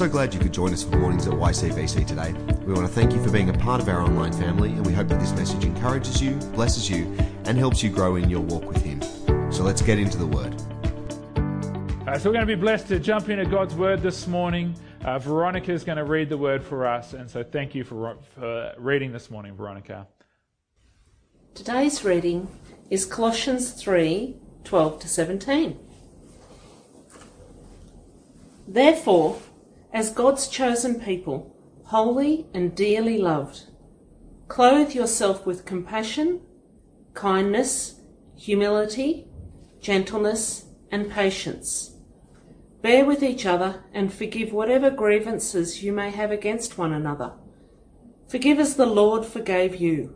so glad you could join us for Mornings at YCBC today. We want to thank you for being a part of our online family, and we hope that this message encourages you, blesses you, and helps you grow in your walk with Him. So let's get into the Word. Uh, so we're going to be blessed to jump into God's Word this morning. Uh, Veronica is going to read the Word for us, and so thank you for, for reading this morning, Veronica. Today's reading is Colossians 3 12 to 17. Therefore, as God's chosen people, holy and dearly loved, clothe yourself with compassion, kindness, humility, gentleness, and patience. Bear with each other and forgive whatever grievances you may have against one another. Forgive as the Lord forgave you.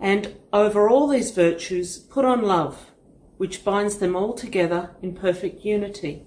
And over all these virtues, put on love, which binds them all together in perfect unity.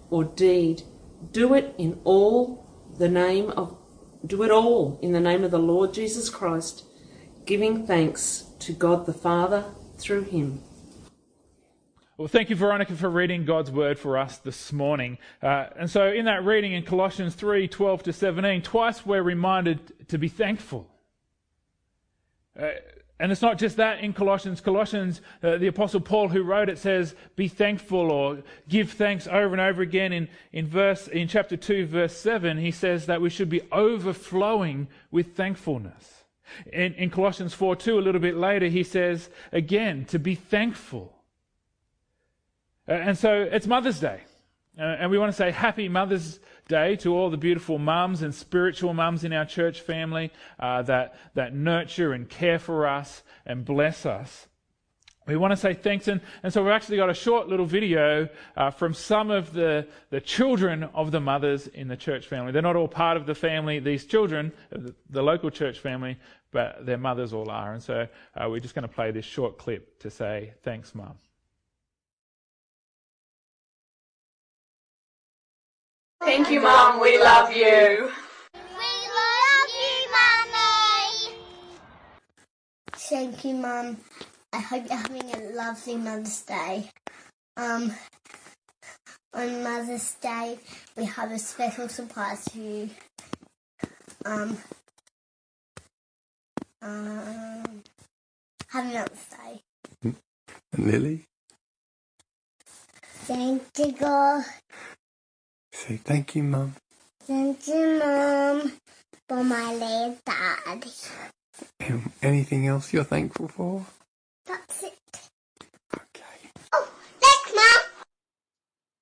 or deed, do it in all the name of do it all in the name of the Lord Jesus Christ, giving thanks to God the Father through him. Well, thank you, Veronica, for reading God's word for us this morning. Uh, and so, in that reading in Colossians 3 12 to 17, twice we're reminded to be thankful. Uh, and it's not just that in Colossians. Colossians, uh, the Apostle Paul who wrote it says, be thankful or give thanks over and over again. In, in, verse, in chapter 2, verse 7, he says that we should be overflowing with thankfulness. In, in Colossians 4 2, a little bit later, he says again to be thankful. Uh, and so it's Mother's Day. Uh, and we want to say happy Mother's Day to all the beautiful mums and spiritual mums in our church family uh, that, that nurture and care for us and bless us. We want to say thanks. And, and so we've actually got a short little video uh, from some of the, the children of the mothers in the church family. They're not all part of the family, these children, the, local church family, but their mothers all are. And so uh, we're just going to play this short clip to say thanks, Mum. Thank you, Mum. We love you. We love you, Mummy. Thank you, Mum. I hope you're having a lovely Mother's Day. Um, on Mother's Day, we have a special surprise for you. Um, um, happy Mother's Day. And Lily? Thank you, God. Say thank you, Mum. Thank you, Mum, for my late dad. Um, anything else you're thankful for? That's it. Okay. Oh, thanks, Mum.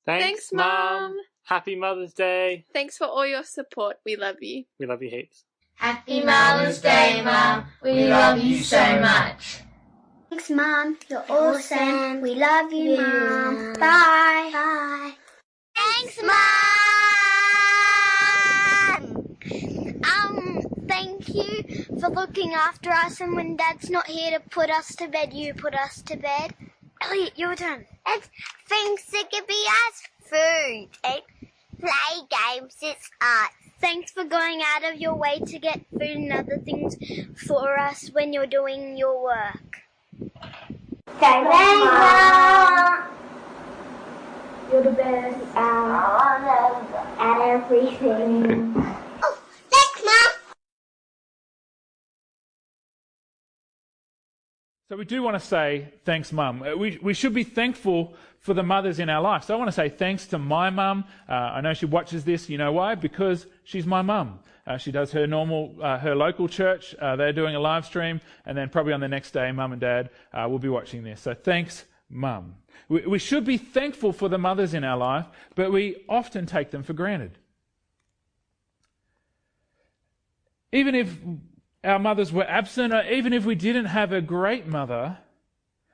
Thanks, Thanks, Mum. Happy Mother's Day. Thanks for all your support. We love you. We love you heaps. Happy Mother's Day, Mum. We love you so much. Thanks, Mum. You're awesome. We love you, Mum. Bye. Bye. Thanks, Mom! Um, thank you for looking after us, and when Dad's not here to put us to bed, you put us to bed. Elliot, your turn. It's things that can be as food. It play games. It's art. Thanks for going out of your way to get food and other things for us when you're doing your work. Thanks, Mum. You're the best at, at everything. Oh, thanks, Mum. So we do want to say thanks, Mum. Uh, We, we should be thankful for the mothers in our life. So I want to say thanks to my mum. Uh, I know she watches this. You know why? Because she's my mum. Uh, she does her normal, uh, her local church. Uh, they're doing a live stream, and then probably on the next day, mum and dad uh, will be watching this. So thanks, mum. We, should be thankful for the mothers in our life, but we often take them for granted. Even if our mothers were absent, or even if we didn't have a great mother,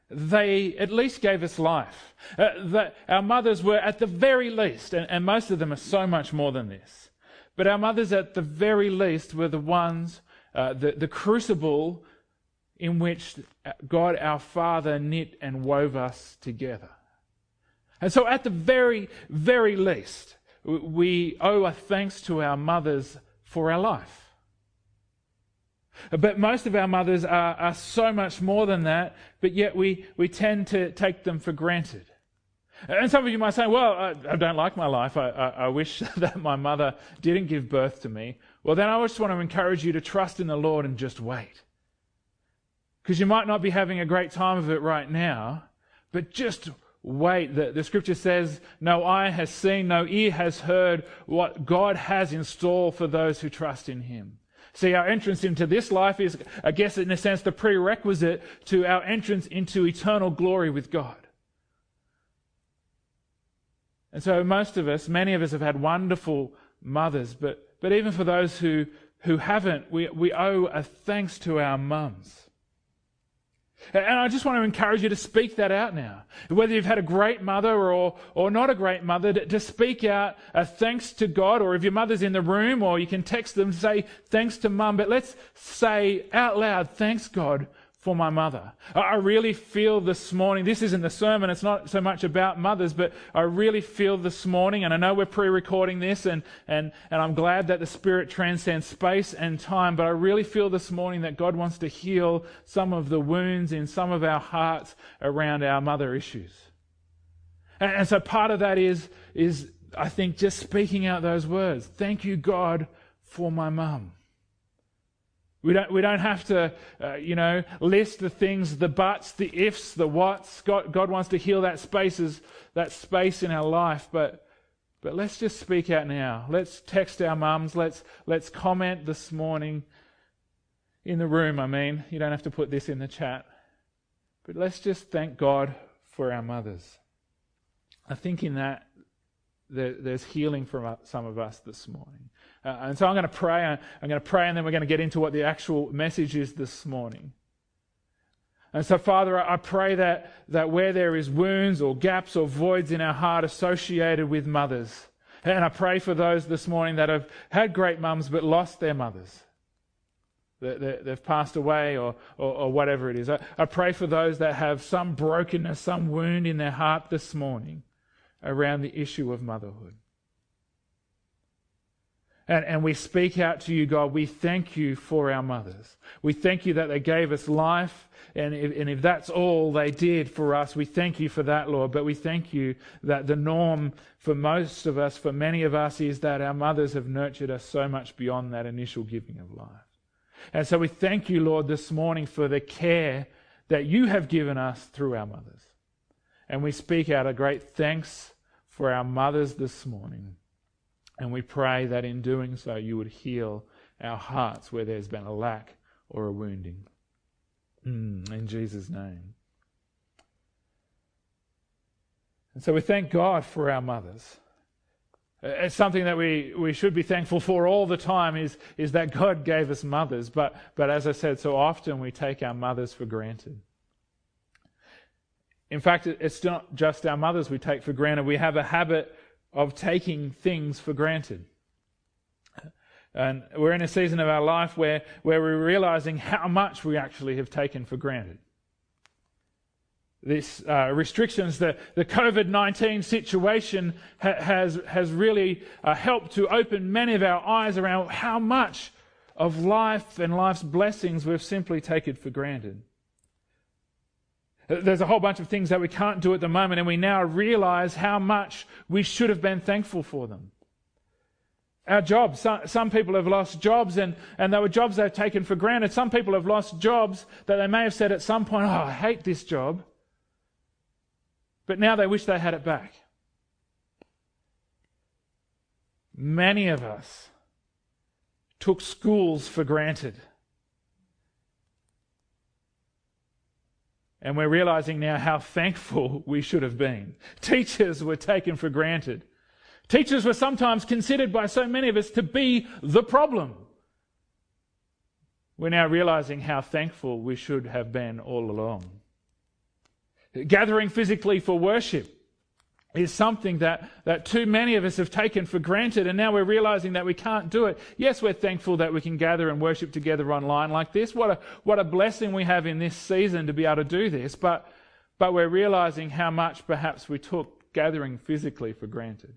they at least gave us life. Uh, our mothers were at the very least, and, and most of them are so much more than this, but our mothers at the very least were the ones, uh, the, the crucible in which uh, God our Father knit and wove us together. And so, at the very, very least, we owe a thanks to our mothers for our life. But most of our mothers are, are so much more than that, but yet we, we tend to take them for granted. And some of you might say, well, I, I don't like my life. I, I, I, wish that my mother didn't give birth to me. Well, then I just want to encourage you to trust in the Lord and just wait. Because you might not be having a great time of it right now, but just wait. The, the scripture says, No eye has seen, no ear has heard what God has in store for those who trust in Him. See, our entrance into this life is, I guess, in a sense, the prerequisite to our entrance into eternal glory with God. And so, most of us, many of us have had wonderful mothers, but, but even for those who, who haven't, we, we owe a thanks to our mums. And I just want to encourage you to speak that out now. Whether you've had a great mother or, or not a great mother, to, to speak out a thanks to God, or if your mother's in the room, or you can text them, say thanks to mum. But let's say out loud, thanks God for my mother. I really feel this morning, this isn't the sermon, it's not so much about mothers, but I really feel this morning, and I know we're pre recording this, and, and, and I'm glad that the Spirit transcends space and time, but I really feel this morning that God wants to heal some of the wounds in some of our hearts around our mother issues. And, and so part of that is, is, I think, just speaking out those words. Thank you, God, for my mum. We don't, we don't have to, uh, you know, list the things, the buts, the ifs, the whats. God, God wants to heal that spaces, that space in our life. But, but let's just speak out now. Let's text our mums. Let's, let's comment this morning in the room. I mean, you don't have to put this in the chat. But let's just thank God for our mothers. I think in that there's healing for some of us this morning. Uh, and so I'm going to pray. I'm going to pray, and then we're going to get into what the actual message is this morning. And so, Father, I pray that, that where there is wounds or gaps or voids in our heart associated with mothers, and I pray for those this morning that have had great mums but lost their mothers. that They've passed away or, or, or whatever it is. I, I pray for those that have some brokenness, some wound in their heart this morning around the issue of motherhood. And, and we speak out to you, God. We thank you for our mothers. We thank you that they gave us life. And if, and if that's all they did for us, we thank you for that, Lord. But we thank you that the norm for most of us, for many of us, is that our mothers have nurtured us so much beyond that initial giving of life. And so we thank you, Lord, this morning for the care that you have given us through our mothers. And we speak out a great thanks for our mothers this morning. And we pray that in doing so, you would heal our hearts where there's been a lack or a wounding. Mm, in Jesus' name. And so we thank God for our mothers. It's something that we, we should be thankful for all the time is, is that God gave us mothers. But, but as I said, so often we take our mothers for granted. In fact, it's not just our mothers we take for granted. We have a habit of taking things for granted. And we're in a season of our life where, where we're realizing how much we actually have taken for granted. This uh, restrictions, the, the COVID 19 situation ha- has, has really uh, helped to open many of our eyes around how much of life and life's blessings we've simply taken for granted. There's a whole bunch of things that we can't do at the moment, and we now realize how much we should have been thankful for them. Our jobs, some, some people have lost jobs, and, and they were jobs they've taken for granted. Some people have lost jobs that they may have said at some point, Oh, I hate this job. But now they wish they had it back. Many of us took schools for granted. And we're realizing now how thankful we should have been. Teachers were taken for granted. Teachers were sometimes considered by so many of us to be the problem. We're now realizing how thankful we should have been all along. Gathering physically for worship is something that, that too many of us have taken for granted, and now we're realizing that we can't do it. Yes, we're thankful that we can gather and worship together online like this. What a, what a blessing we have in this season to be able to do this, but, but we're realizing how much perhaps we took gathering physically for granted.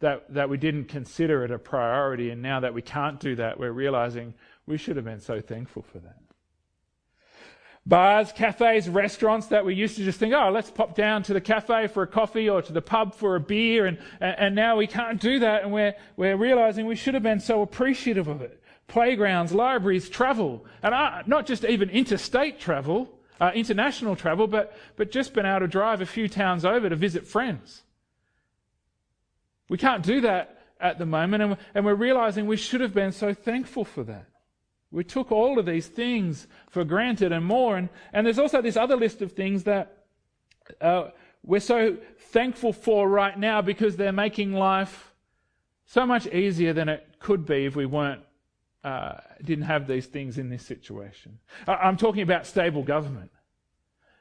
That, that we didn't consider it a priority, and now that we can't do that, we're realizing we should have been so thankful for that bars, cafes, restaurants that we used to just think, oh, let's pop down to the cafe for a coffee or to the pub for a beer, and, and now we can't do that, and we're, we're realizing we should have been so appreciative of it. Playgrounds, libraries, travel, and uh, not just even interstate travel, uh, international travel, but, but just been able to drive a few towns over to visit friends. We can't do that at the moment, and, and we're realizing we should have been so thankful for that. We took all of these things for granted and more. And, and there's also this other list of things that uh, we're so thankful for right now because they're making life so much easier than it could be if we weren't uh, didn't have these things in this situation. I'm talking about stable government.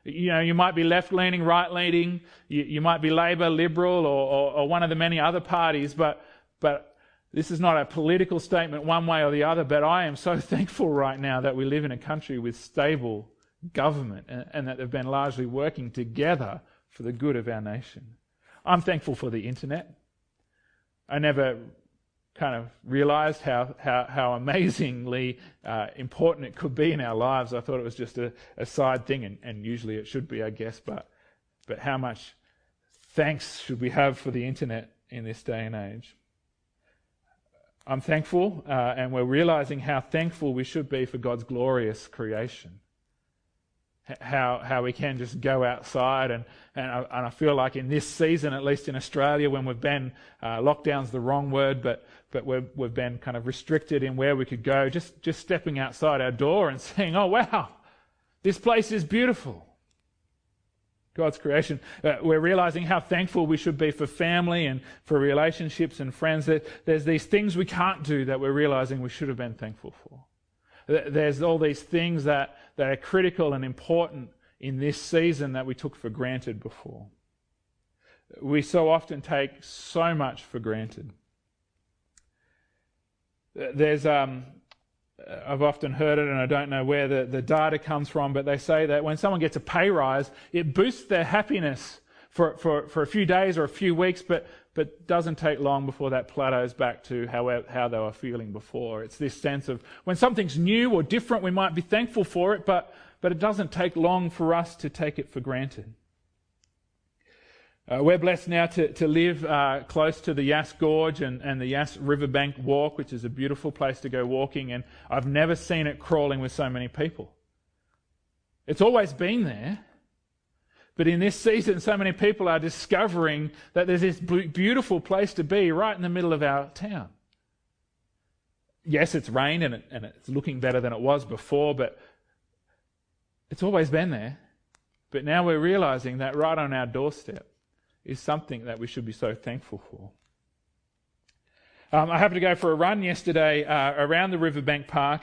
You know, you might be left leaning, right leaning, you, you, might be Labor, Liberal, or, or, or, one of the many other parties, but, but this is not a political statement one way or the other, but I am so thankful right now that we live in a country with stable government and, and that they've been largely working together for the good of our nation. I'm thankful for the internet. I never kind of realized how, how, how amazingly uh, important it could be in our lives. I thought it was just a, a side thing, and, and usually it should be, I guess, but, but how much thanks should we have for the internet in this day and age? I'm thankful, uh, and we're realizing how thankful we should be for God's glorious creation. How, how we can just go outside, and, and, I, and I feel like in this season, at least in Australia, when we've been, uh, lockdown's the wrong word, but, but we've, we've been kind of restricted in where we could go, just, just stepping outside our door and saying, oh wow, this place is beautiful. God's creation. Uh, we're realizing how thankful we should be for family and for relationships and friends. That there's these things we can't do that we're realizing we should have been thankful for. There's all these things that, that are critical and important in this season that we took for granted before. We so often take so much for granted. There's um, Uh, I've often heard it, and I don't know where the, the data comes from, but they say that when someone gets a pay rise, it boosts their happiness for, for, for a few days or a few weeks, but, but doesn't take long before that plateaus back to how, how they were feeling before. It's this sense of when something's new or different, we might be thankful for it, but, but it doesn't take long for us to take it for granted. Uh, we're blessed now to, to live uh, close to the Yass Gorge and, and the Yass Riverbank Walk, which is a beautiful place to go walking, and I've never seen it crawling with so many people. It's always been there, but in this season, so many people are discovering that there's this beautiful place to be right in the middle of our town. Yes, it's rained and, it, and it's looking better than it was before, but it's always been there. But now we're realizing that right on our doorstep is something that we should be so thankful for. Um, I happened to go for a run yesterday uh, around the Riverbank Park,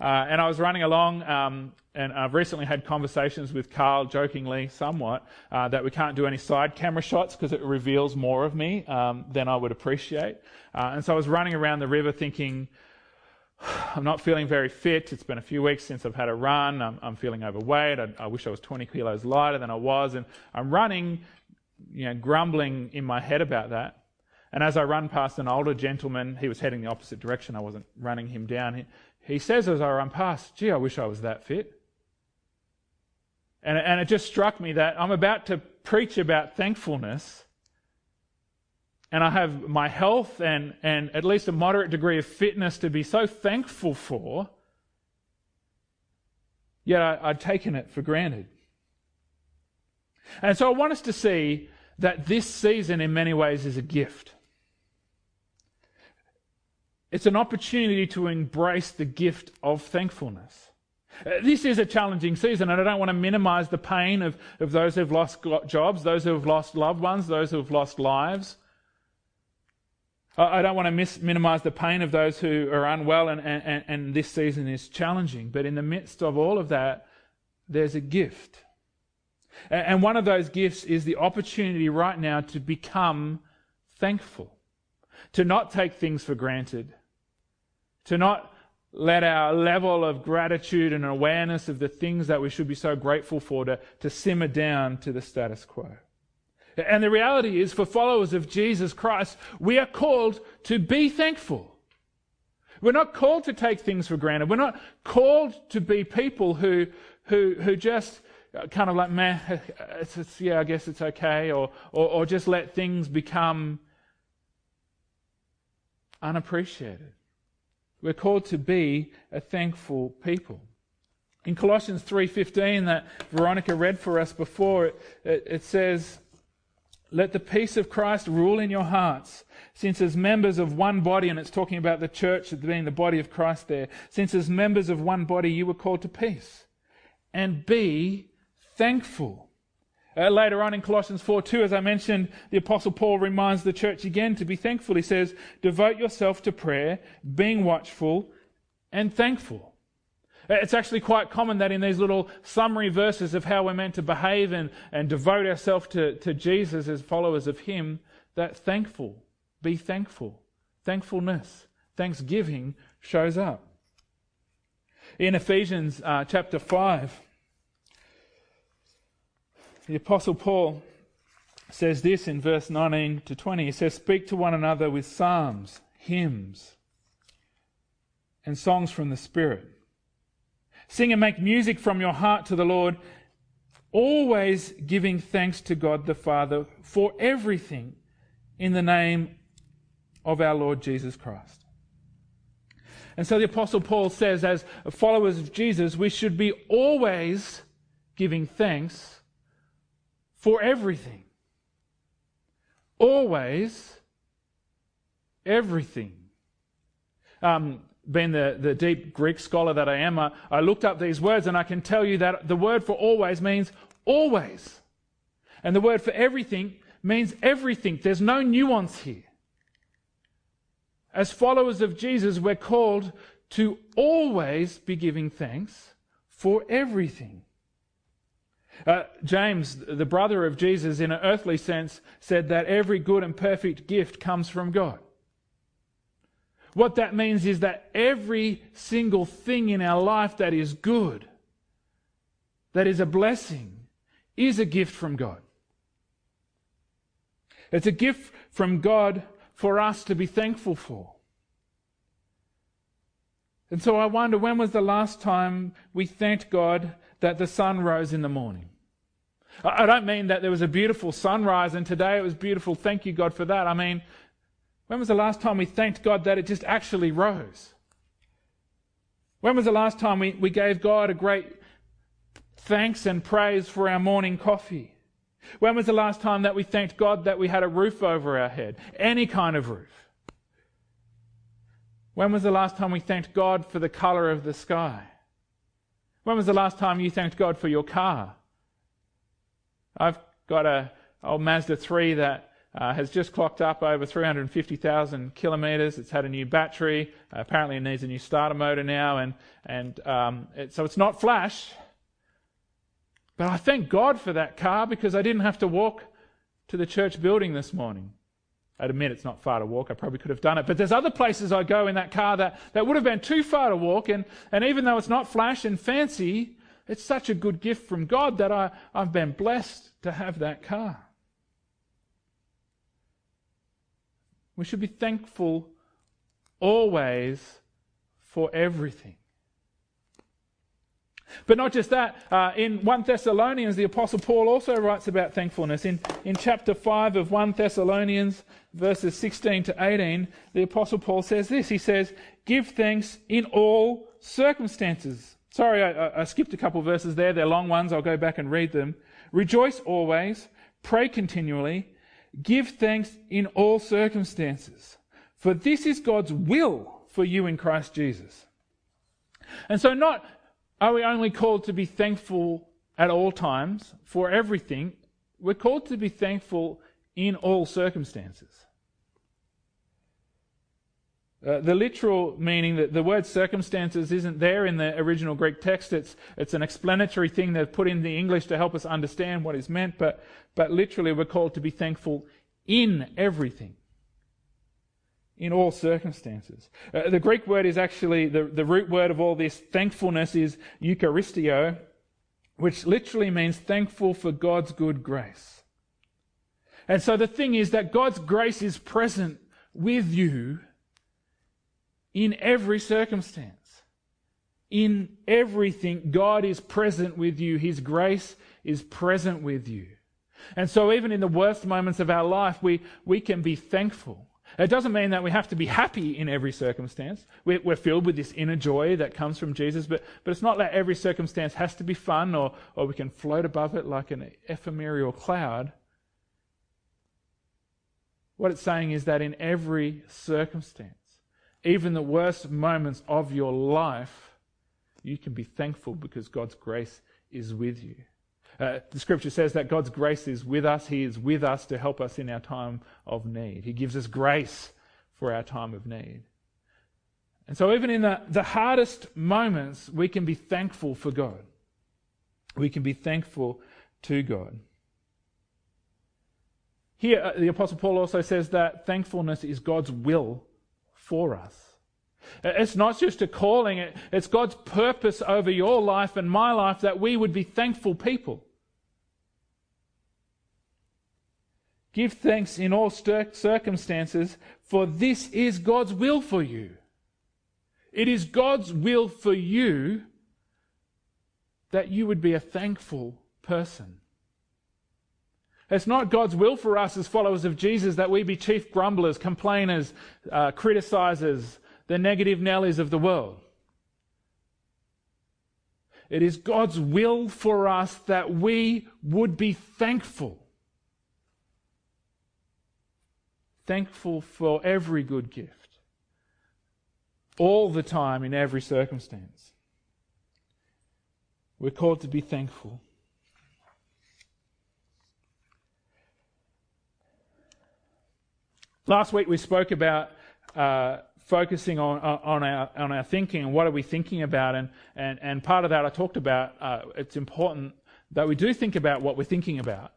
uh, and I was running along, um, and I've recently had conversations with Carl, jokingly somewhat, uh, that we can't do any side camera shots because it reveals more of me um, than I would appreciate. Uh, and so I was running around the river thinking, I'm not feeling very fit. It's been a few weeks since I've had a run. I'm, I'm feeling overweight. I, I, wish I was 20 kilos lighter than I was. And I'm running you know, grumbling in my head about that. And as I run past an older gentleman, he was heading the opposite direction. I wasn't running him down. He, he says as I run past, gee, I wish I was that fit. And, and it just struck me that I'm about to preach about thankfulness, and I have my health and, and at least a moderate degree of fitness to be so thankful for, yet I, I'd taken it for granted. And so I want us to see that this season, in many ways, is a gift. It's an opportunity to embrace the gift of thankfulness. Uh, this is a challenging season, and I don't want to minimize the pain of, of those who've lost jobs, those who have lost loved ones, those who have lost lives. I don't want to minimize the pain of those who are unwell, and, and, and this season is challenging. But in the midst of all of that, there's a gift. And one of those gifts is the opportunity right now to become thankful, to not take things for granted, to not let our level of gratitude and awareness of the things that we should be so grateful for to, to simmer down to the status quo. And the reality is, for followers of Jesus Christ, we are called to be thankful. We're not called to take things for granted. We're not called to be people who, who, who just Uh, kind of like, meh, it's, it's, yeah, I guess it's okay, or, or, or just let things become unappreciated. We're called to be a thankful people. In Colossians 3:15 that Veronica read for us before, it, it, it says, let the peace of Christ rule in your hearts, since as members of one body, and it's talking about the church being the body of Christ there, since as members of one body you were called to peace. And be thankful. Uh, later on in Colossians 4 2, as I mentioned, the Apostle Paul reminds the church again to be thankful. He says, Devote yourself to prayer, being watchful and thankful. It's actually quite common that in these little summary verses of how we're meant to behave and, and devote ourselves to, to Jesus as followers of Him, that thankful, be thankful, thankfulness, thanksgiving shows up. In Ephesians uh, chapter 5, the Apostle Paul says this in verse 19 to 20. He says, Speak to one another with psalms, hymns, and songs from the Spirit Sing and make music from your heart to the Lord, always giving thanks to God the Father for everything in the name of our Lord Jesus Christ. And so the Apostle Paul says, as followers of Jesus, we should be always giving thanks for everything. Always, everything. Um, being the, the deep Greek scholar that I am, I, I looked up these words and I can tell you that the word for always means always. And the word for everything means everything. There's no nuance here. As followers of Jesus, we're called to always be giving thanks for everything. Uh, James, the brother of Jesus, in an earthly sense, said that every good and perfect gift comes from God. What that means is that every single thing in our life that is good, that is a blessing, is a gift from God. It's a gift from God for us to be thankful for. And so I wonder when was the last time we thanked God that the sun rose in the morning? I don't mean that there was a beautiful sunrise and today it was beautiful. Thank you, God, for that. I mean, when was the last time we thanked God that it just actually rose? When was the last time we, we gave God a great thanks and praise for our morning coffee? When was the last time that we thanked God that we had a roof over our head? Any kind of roof. When was the last time we thanked God for the color of the sky? When was the last time you thanked God for your car? I've got a old Mazda 3 that uh, has just clocked up over 350,000 kilometres. It's had a new battery. Uh, apparently, it needs a new starter motor now, and and um, it, so it's not flash. But I thank God for that car because I didn't have to walk to the church building this morning. I'd admit it's not far to walk. I probably could have done it. But there's other places I go in that car that, that would have been too far to walk. And, and even though it's not flash and fancy, it's such a good gift from God that I, I've been blessed to have that car. We should be thankful always for everything. But not just that, uh, in 1 Thessalonians, the Apostle Paul also writes about thankfulness. In, in chapter 5 of 1 Thessalonians, verses 16 to 18, the Apostle Paul says this He says, Give thanks in all circumstances. Sorry, I, I skipped a couple verses there. They're long ones. I'll go back and read them. Rejoice always, pray continually, Give thanks in all circumstances, for this is God's will for you in Christ Jesus. And so, not are we only called to be thankful at all times for everything, we're called to be thankful in all circumstances. Uh, the literal meaning that the word circumstances isn't there in the original Greek text. It's, it's an explanatory thing they've put in the English to help us understand what is meant, but, but literally we're called to be thankful in everything, in all circumstances. Uh, the Greek word is actually, the, the root word of all this thankfulness is eucharisteo, which literally means thankful for God's good grace. And so the thing is that God's grace is present with you in every circumstance. In everything, God is present with you. His grace is present with you. And so, even in the worst moments of our life, we, we can be thankful. It doesn't mean that we have to be happy in every circumstance. We're, filled with this inner joy that comes from Jesus, but, but it's not that every circumstance has to be fun or, or we can float above it like an ephemeral cloud. What it's saying is that in every circumstance, even the worst moments of your life, you can be thankful because God's grace is with you. Uh, the scripture says that God's grace is with us. He is with us to help us in our time of need. He gives us grace for our time of need. And so, even in the, the hardest moments, we can be thankful for God. We can be thankful to God. Here, uh, the Apostle Paul also says that thankfulness is God's will for us. It's not just a calling, it's God's purpose over your life and my life that we would be thankful people. Give thanks in all circumstances, for this is God's will for you. It is God's will for you that you would be a thankful person. It's not God's will for us as followers of Jesus that we be chief grumblers, complainers, uh, criticizers, the negative Nellies of the world. It is God's will for us that we would be thankful. Thankful for every good gift, all the time, in every circumstance. We're called to be thankful. Last week we spoke about uh, focusing on, on, our, on our thinking and what are we thinking about. And, and, and part of that I talked about, uh, it's important that we do think about what we're thinking about.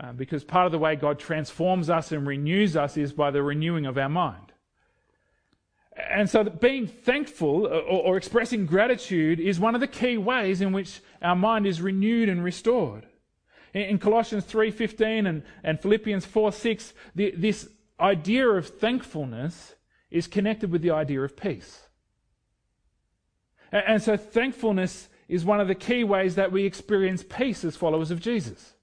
Uh, because part of the way God transforms us and renews us is by the renewing of our mind. And so being thankful or, or expressing gratitude is one of the key ways in which our mind is renewed and restored. In, in Colossians 3.15 and, and Philippians 4.6, the, this idea of thankfulness is connected with the idea of peace. And so thankfulness is one of the key ways that we experience peace as followers of Jesus.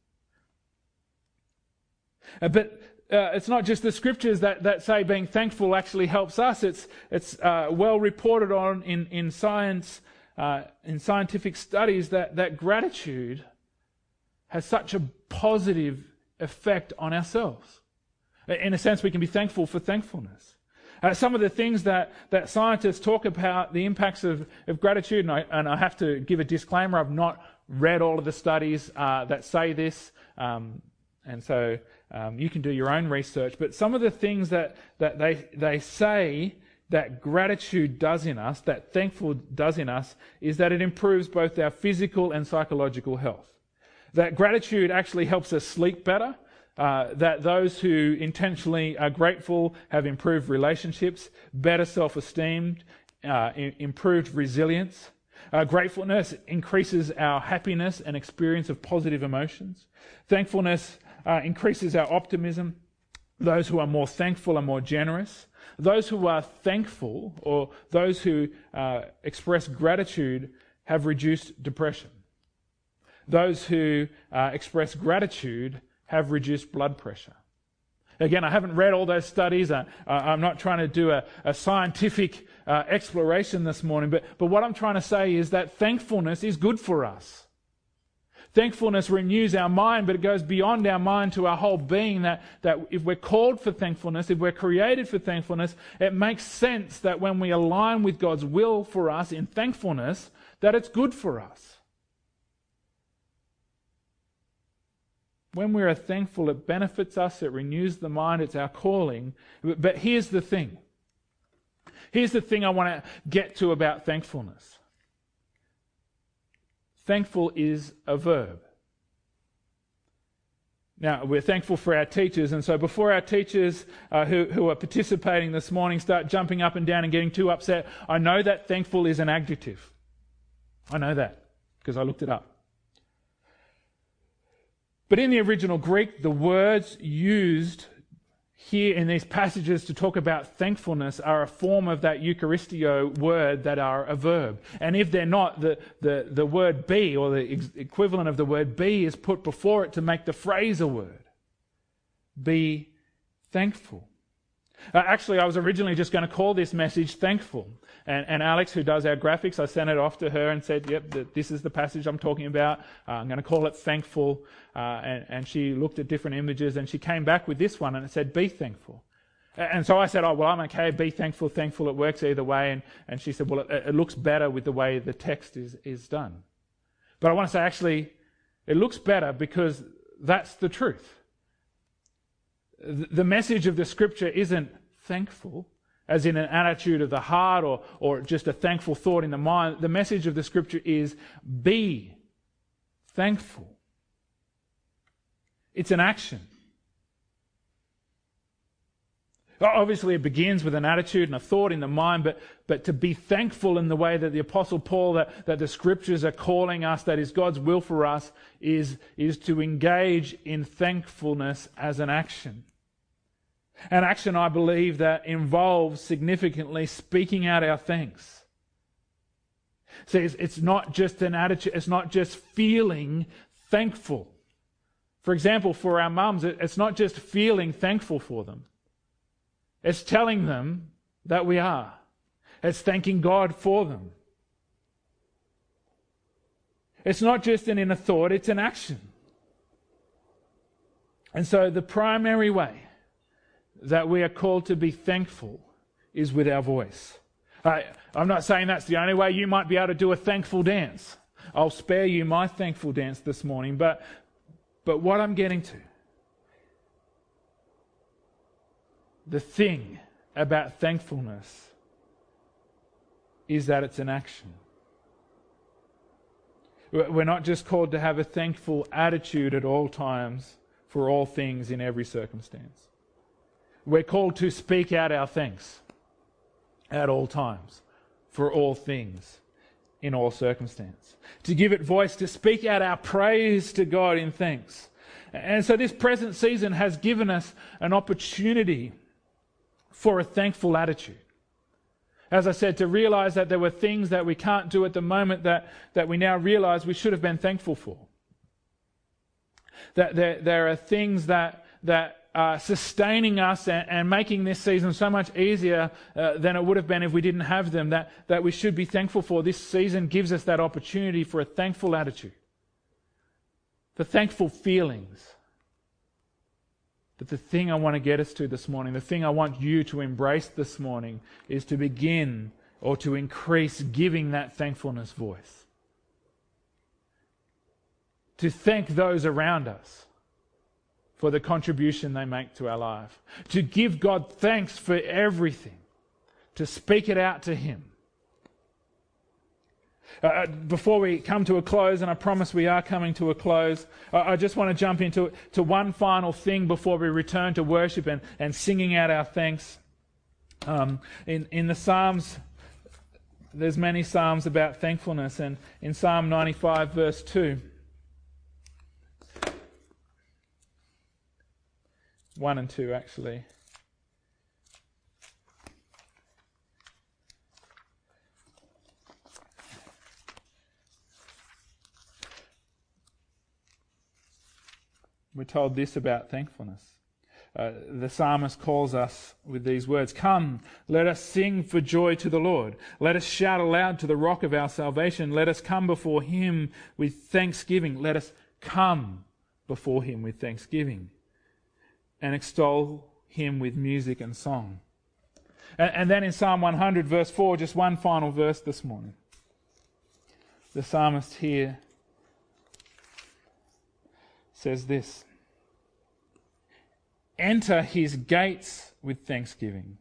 Uh, but uh, it's not just the scriptures that, that say being thankful actually helps us. It's, it's uh, well reported on in, in science, uh, in scientific studies, that, that gratitude has such a positive effect on ourselves. In a sense, we can be thankful for thankfulness. Uh, some of the things that, that scientists talk about, the impacts of, of gratitude, and I, and I have to give a disclaimer I've not read all of the studies uh, that say this, um, and so um, you can do your own research. But some of the things that, that they, they say that gratitude does in us, that thankful does in us, is that it improves both our physical and psychological health. That gratitude actually helps us sleep better. Uh, that those who intentionally are grateful have improved relationships, better self esteem, uh, improved resilience. Uh, gratefulness increases our happiness and experience of positive emotions. Thankfulness uh, increases our optimism. Those who are more thankful are more generous. Those who are thankful or those who uh, express gratitude have reduced depression. Those who express gratitude have reduced blood pressure. Again, I haven't read all those studies. Uh, I'm not trying to do a, a scientific uh, exploration this morning, but, but what I'm trying to say is that thankfulness is good for us. Thankfulness renews our mind, but it goes beyond our mind to our whole being. That, that if we're called for thankfulness, if we're created for thankfulness, it makes sense that when we align with God's will for us in thankfulness, that it's good for us. when we are thankful, it benefits us, it renews the mind, it's our calling. But here's the thing Here's the thing I want to get to about thankfulness thankful is a verb. Now, we're thankful for our teachers, and so before our teachers uh, who, who are participating this morning start jumping up and down and getting too upset, I know that thankful is an adjective. I know that because I looked it up. But in the original Greek, the words used here in these passages to talk about thankfulness are a form of that Eucharisteo word that are a verb. And if they're not, the, the, the word be, or the ex- equivalent of the word be, is put before it to make the phrase a word. Be thankful. Uh, actually, I was originally just going to call this message thankful. And, and, Alex, who does our graphics, I sent it off to her and said, Yep, this is the passage I'm talking about. Uh, I'm going to call it thankful. Uh, and, and, she looked at different images and she came back with this one and it said, Be thankful. And so I said, Oh, well, I'm okay. Be thankful, thankful. It works either way. And, and she said, Well, it, it looks better with the way the text is, is done. But I want to say, actually, it looks better because that's the truth. The message of the scripture isn't thankful, as in an attitude of the heart or, or just a thankful thought in the mind. The message of the scripture is be thankful. It's an action. Uh, obviously, it begins with an attitude and a thought in the mind, but, but to be thankful in the way that the Apostle Paul, that, that the scriptures are calling us, that is God's will for us, is, is to engage in thankfulness as an action. An action, I believe, that involves significantly speaking out our thanks. See, it's, it's not just an attitude, it's not just feeling thankful. For example, for our mums, it's not just feeling thankful for them, it's telling them that we are. It's thanking God for them. It's not just an inner thought, it's an action. And so, the primary way that we are called to be thankful is with our voice. I, I'm not saying that's the only way you might be able to do a thankful dance. I'll spare you my thankful dance this morning, but, but what I'm getting to, the thing about thankfulness is that it's an action. We're not just called to have a thankful attitude at all times for all things in every circumstance. We're called to speak out our thanks at all times, for all things, in all circumstance. To give it voice, to speak out our praise to God in thanks. And so this present season has given us an opportunity for a thankful attitude. As I said, to realize that there were things that we can't do at the moment that, that we now realize we should have been thankful for. That there, there are things that, that uh, sustaining us and, and, making this season so much easier uh, than it would have been if we didn't have them, that, that we should be thankful for. This season gives us that opportunity for a thankful attitude, for thankful feelings. But the thing I want to get us to this morning, the thing I want you to embrace this morning, is to begin or to increase giving that thankfulness voice. To thank those around us for the contribution they make to our life, to give God thanks for everything, to speak it out to Him. Uh, uh, before we come to a close, and I promise we are coming to a close, uh, I just want to jump into to one final thing before we return to worship and, and singing out our thanks. Um, in, in the Psalms, there's many Psalms about thankfulness, and in Psalm 95, verse 2, 1 and 2, actually. We're told this about thankfulness. Uh, the psalmist calls us with these words Come, let us sing for joy to the Lord. Let us shout aloud to the rock of our salvation. Let us come before him with thanksgiving. Let us come before him with thanksgiving and extol him with music and song. And, and then in Psalm 100, verse 4, just one final verse this morning. The psalmist here says this Enter his gates with thanksgiving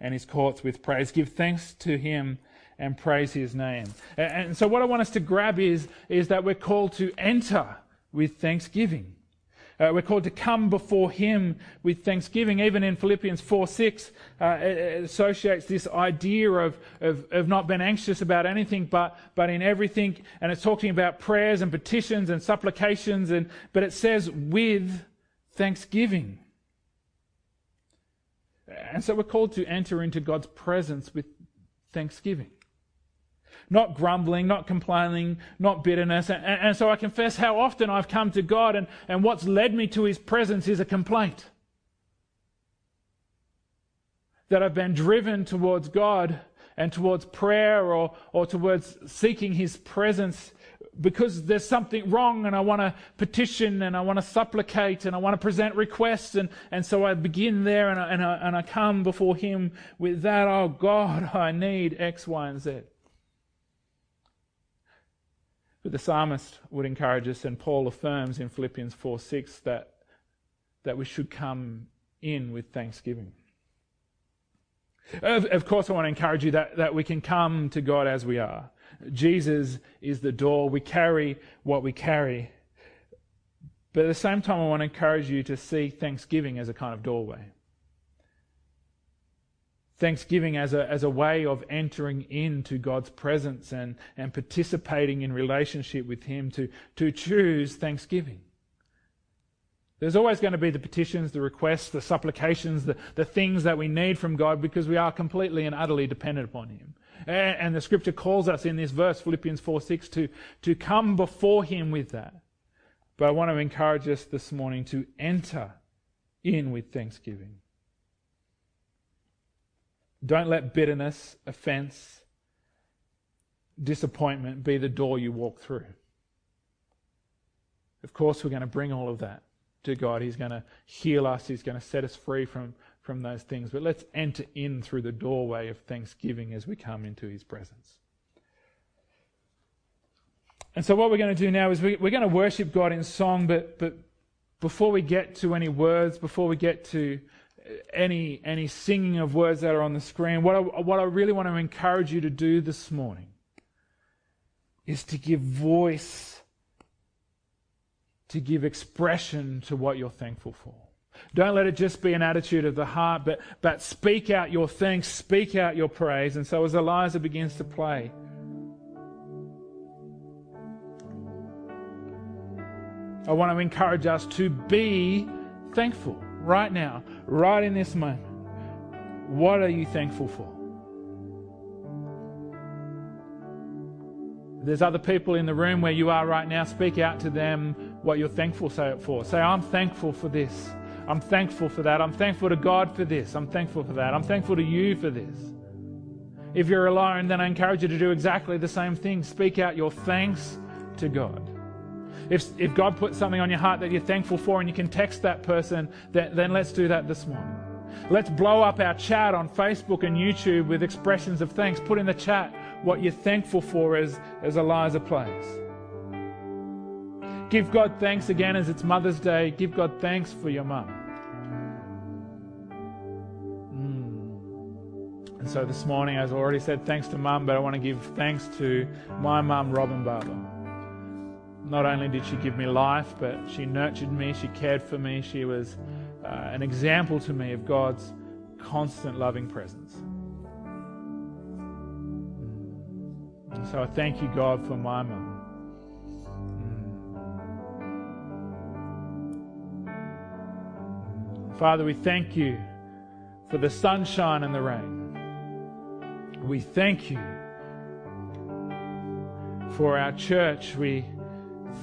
and his courts with praise. Give thanks to him and praise his name. And so, what I want us to grab is, is that we're called to enter with thanksgiving. Uh, we're called to come before Him with thanksgiving. Even in Philippians 4 6, uh, it, it, associates this idea of, of, of, not being anxious about anything, but, but in everything. And it's talking about prayers and petitions and supplications, and, but it says with thanksgiving. And so we're called to enter into God's presence with thanksgiving not grumbling, not complaining, not bitterness. And, and, so I confess how often I've come to God, and, and what's led me to His presence is a complaint. That I've been driven towards God and towards prayer or, or towards seeking His presence because there's something wrong and I want to petition and I want to supplicate and I want to present requests. And, and so I begin there and I, and, I, and I come before Him with that, oh God, I need X, Y, and Z. But the psalmist would encourage us, and Paul affirms in Philippians 4 6 that, that we should come in with thanksgiving. Of, of course, I want to encourage you that, that we can come to God as we are. Jesus is the door. We carry what we carry. But at the same time, I want to encourage you to see thanksgiving as a kind of doorway. Thanksgiving as a, as a way of entering into God's presence and, and participating in relationship with Him to, to choose thanksgiving. There's always going to be the petitions, the requests, the supplications, the, the things that we need from God because we are completely and utterly dependent upon Him. And, and the scripture calls us in this verse, Philippians 4 6, to, to come before Him with that. But I want to encourage us this morning to enter in with thanksgiving. Don't let bitterness, offense, disappointment be the door you walk through. Of course, we're going to bring all of that to God. He's going to heal us, He's going to set us free from, from those things. But let's enter in through the doorway of thanksgiving as we come into His presence. And so, what we're going to do now is we, we're going to worship God in song, but, but before we get to any words, before we get to any, any singing of words that are on the screen. What I, what I really want to encourage you to do this morning is to give voice, to give expression to what you're thankful for. Don't let it just be an attitude of the heart, but, but speak out your thanks, speak out your praise. And so as Eliza begins to play, I want to encourage us to be thankful right now, right in this moment. What are you thankful for? There's other people in the room where you are right now. Speak out to them what you're thankful for. Say, I'm thankful for this. I'm thankful for that. I'm thankful to God for this. I'm thankful for that. I'm thankful to you for this. If you're alone, then I encourage you to do exactly the same thing. Speak out your thanks to God. If, if God put something on your heart that you're thankful for and you can text that person, then, then let's do that this morning. Let's blow up our chat on Facebook and YouTube with expressions of thanks. Put in the chat what you're thankful for as, as Eliza plays. Give God thanks again as it's Mother's Day. Give God thanks for your mum. Mm. And so this morning, as I already said, thanks to mum, but I want to give thanks to my mum, Robin Barber. Not only did she give me life, but she nurtured me, she cared for me, she was uh, an example to me of God's constant loving presence. And so I thank you, God, for my mum. Father, we thank you for the sunshine and the rain. We thank you for our church. We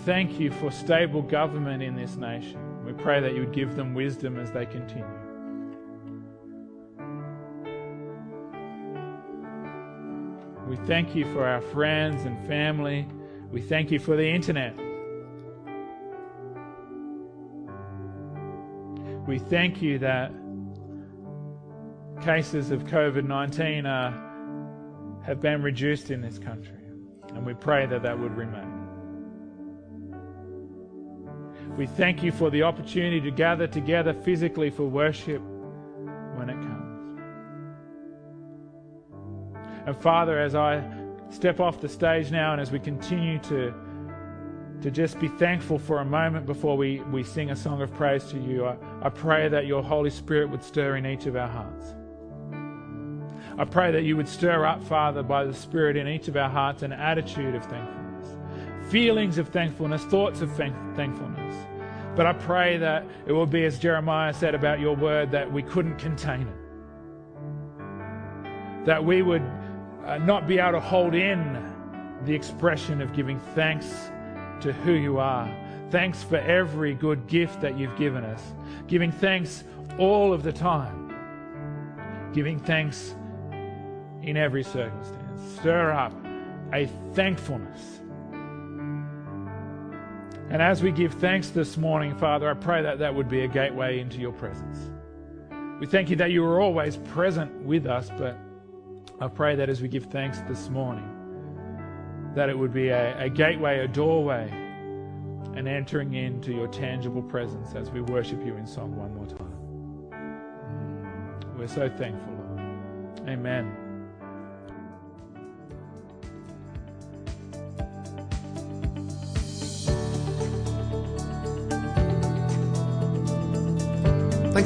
Thank you for stable government in this nation. We pray that you would give them wisdom as they continue. We thank you for our friends and family. We thank you for the internet. We thank you that cases of COVID 19 have been reduced in this country. And we pray that that would remain. We thank you for the opportunity to gather together physically for worship when it comes. And Father, as I step off the stage now and as we continue to, to just be thankful for a moment before we, we sing a song of praise to you, I, I pray that your Holy Spirit would stir in each of our hearts. I pray that you would stir up, Father, by the Spirit in each of our hearts an attitude of thankfulness, feelings of thankfulness, thoughts of thankfulness. But I pray that it will be as Jeremiah said about your word, that we couldn't contain it. That we would uh, not be able to hold in the expression of giving thanks to who you are. Thanks for every good gift that you've given us. Giving thanks all of the time. Giving thanks in every circumstance. Stir up a thankfulness. And as we give thanks this morning, Father, I pray that that would be a gateway into your presence. We thank you that you are always present with us, but I pray that as we give thanks this morning, that it would be a, a gateway, a doorway, and entering into your tangible presence as we worship you in song one more time. We're so thankful, Lord. Amen.